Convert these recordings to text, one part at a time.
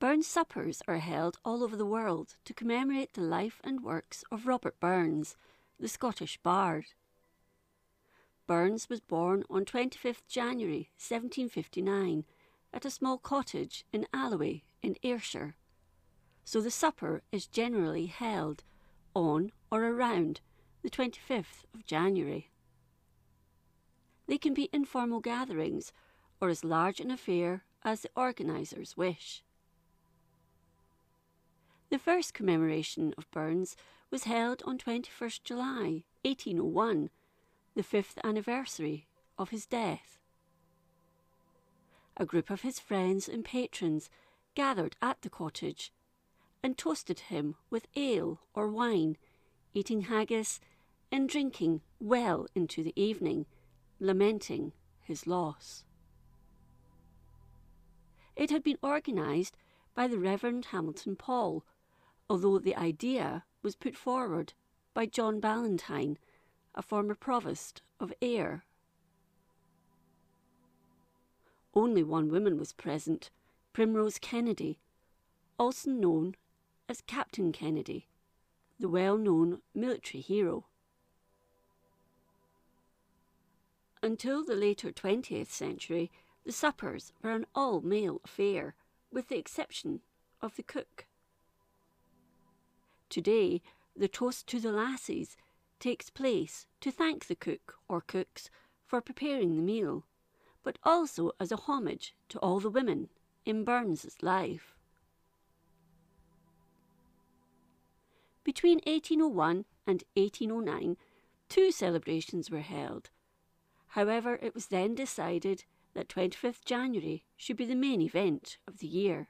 Burns suppers are held all over the world to commemorate the life and works of Robert Burns, the Scottish bard. Burns was born on 25th January 1759 at a small cottage in Alloway in Ayrshire, so the supper is generally held on or around the 25th of January. They can be informal gatherings or as large an affair as the organisers wish. The first commemoration of Burns was held on 21st July 1801, the fifth anniversary of his death. A group of his friends and patrons gathered at the cottage and toasted him with ale or wine, eating haggis and drinking well into the evening, lamenting his loss. It had been organised by the Reverend Hamilton Paul, although the idea was put forward by John Ballantyne, a former provost of Ayr. Only one woman was present, Primrose Kennedy, also known as Captain Kennedy, the well known military hero. Until the later 20th century, the suppers were an all male affair, with the exception of the cook. Today, the toast to the lassies takes place to thank the cook or cooks for preparing the meal, but also as a homage to all the women in Burns's life. Between 1801 and 1809, two celebrations were held. However, it was then decided that 25th January should be the main event of the year.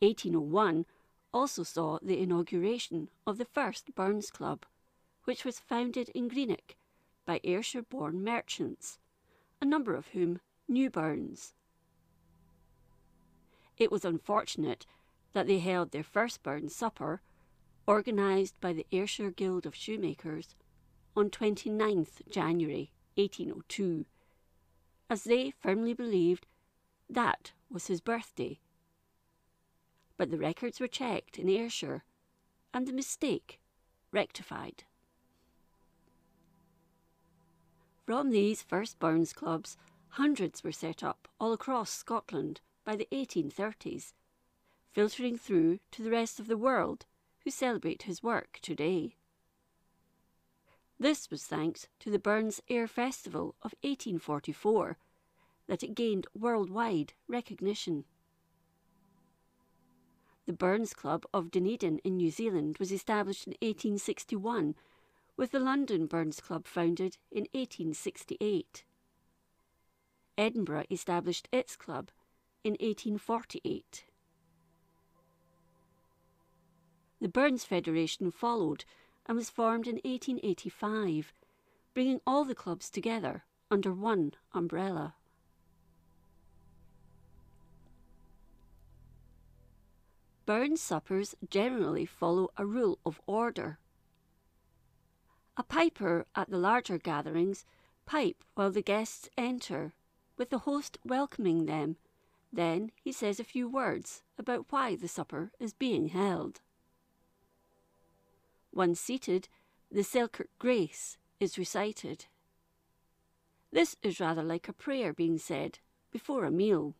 1801 also saw the inauguration of the first Burns Club, which was founded in Greenock by Ayrshire born merchants, a number of whom knew Burns. It was unfortunate that they held their first Burns supper, organised by the Ayrshire Guild of Shoemakers, on 29th January 1802, as they firmly believed that was his birthday. But the records were checked in Ayrshire, and the mistake rectified. From these first Burns clubs, hundreds were set up all across Scotland by the 1830s filtering through to the rest of the world who celebrate his work today. This was thanks to the Burns Ayr Festival of 1844 that it gained worldwide recognition. The Burns Club of Dunedin in New Zealand was established in 1861, with the London Burns Club founded in 1868. Edinburgh established its club in 1848. The Burns Federation followed and was formed in 1885, bringing all the clubs together under one umbrella. Burns suppers generally follow a rule of order. A piper at the larger gatherings pipe while the guests enter, with the host welcoming them. Then he says a few words about why the supper is being held. Once seated, the Selkirk Grace is recited. This is rather like a prayer being said before a meal.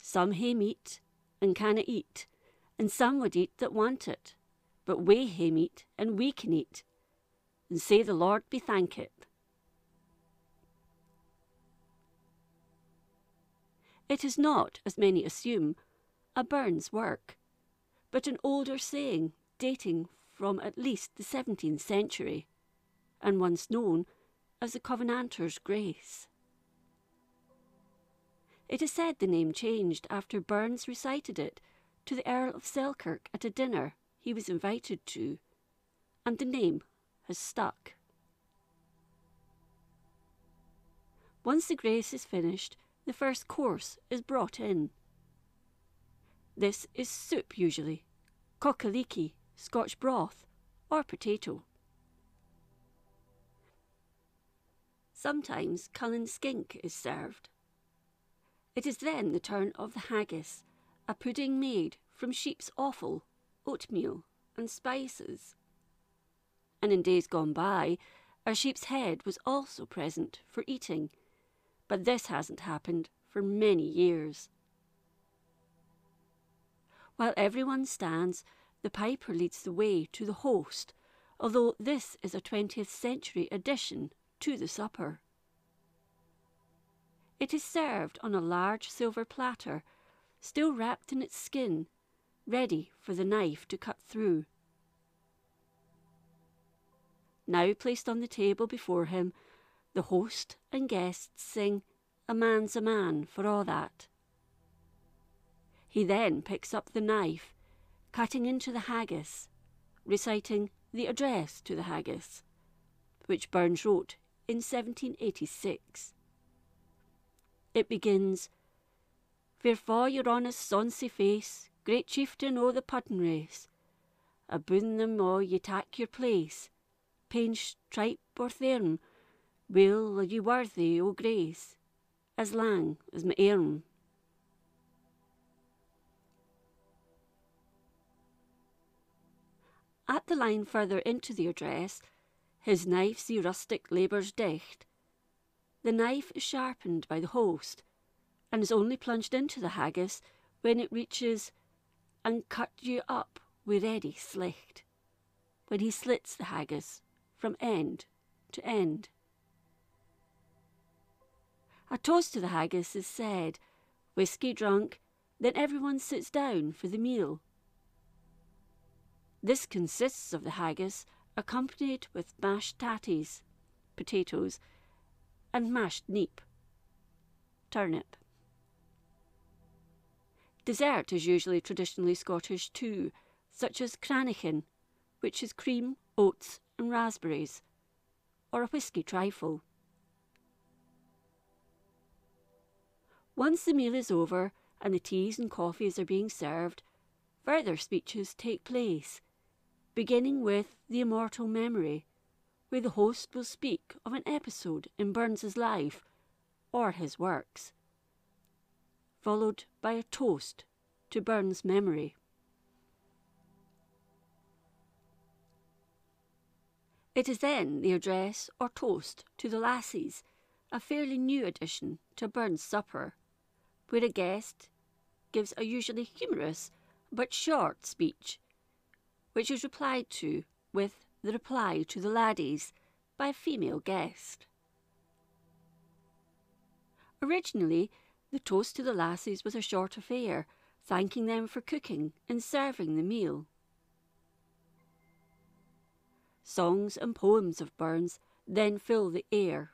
Some hae meat and canna eat, and some would eat that want it, but we hae meat and we can eat, and say the Lord be thankit. It is not, as many assume, a Burns work but an older saying dating from at least the 17th century, and once known as the Covenanter's Grace. It is said the name changed after Burns recited it to the Earl of Selkirk at a dinner he was invited to, and the name has stuck. Once the grace is finished, the first course is brought in. This is soup usually, cock-a-leekie, Scotch broth, or potato. Sometimes Cullen skink is served. It is then the turn of the haggis, a pudding made from sheep's offal, oatmeal, and spices. And in days gone by, a sheep's head was also present for eating, but this hasn't happened for many years. While everyone stands, the piper leads the way to the host, although this is a 20th century addition to the supper. It is served on a large silver platter, still wrapped in its skin, ready for the knife to cut through. Now placed on the table before him, the host and guests sing, A man's a man for all that. He then picks up the knife, cutting into the haggis, reciting the address to the haggis, which Burns wrote in 1786. It begins, Wherefore your honest sonsie face, great chieftain o' the puddin' race, aboon them all ye tak your place, painch, tripe, or thairm, will ye worthy o' grace, as lang as my arm. At the line further into the address, his knife see rustic labours dicht, the knife is sharpened by the host, and is only plunged into the haggis when it reaches and cut you up wi' ready slicht, when he slits the haggis from end to end. A toast to the haggis is said, whisky drunk, then everyone sits down for the meal. This consists of the haggis accompanied with mashed tatties, potatoes, and mashed neep, turnip. Dessert is usually traditionally Scottish too, such as cranachan, which is cream, oats, and raspberries, or a whisky trifle. Once the meal is over and the teas and coffees are being served, further speeches take place beginning with the immortal memory, where the host will speak of an episode in Burns's life or his works, followed by a toast to Burns' memory. It is then the address or toast to the lassies, a fairly new addition to Burns' supper, where a guest gives a usually humorous but short speech which is replied to with the reply to the laddies by a female guest. Originally, the toast to the lassies was a short affair, thanking them for cooking and serving the meal. Songs and poems of Burns then fill the air.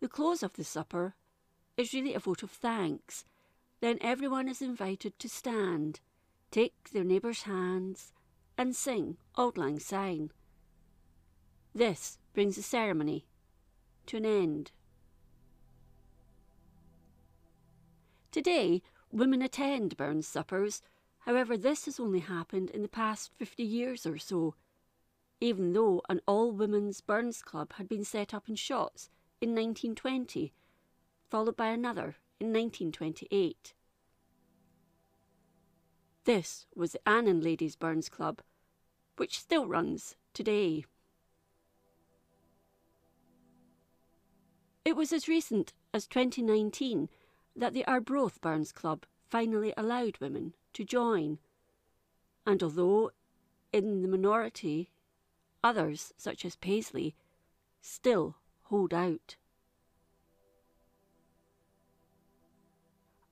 The close of the supper is really a vote of thanks. Then everyone is invited to stand take their neighbours' hands, and sing Auld Lang Syne. This brings the ceremony to an end. Today, women attend Burns suppers, however, this has only happened in the past 50 years or so, even though an all women's Burns Club had been set up in Shotts in 1920, followed by another in 1928. This was the Annan Ladies Burns Club, which still runs today. It was as recent as 2019 that the Arbroath Burns Club finally allowed women to join. And although in the minority, others, such as Paisley, still hold out.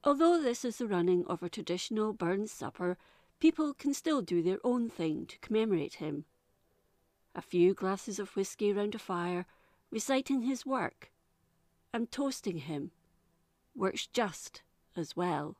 Although this is the running of a traditional Burns supper, people can still do their own thing to commemorate him. A few glasses of whisky round a fire, reciting his work, and toasting him works just as well.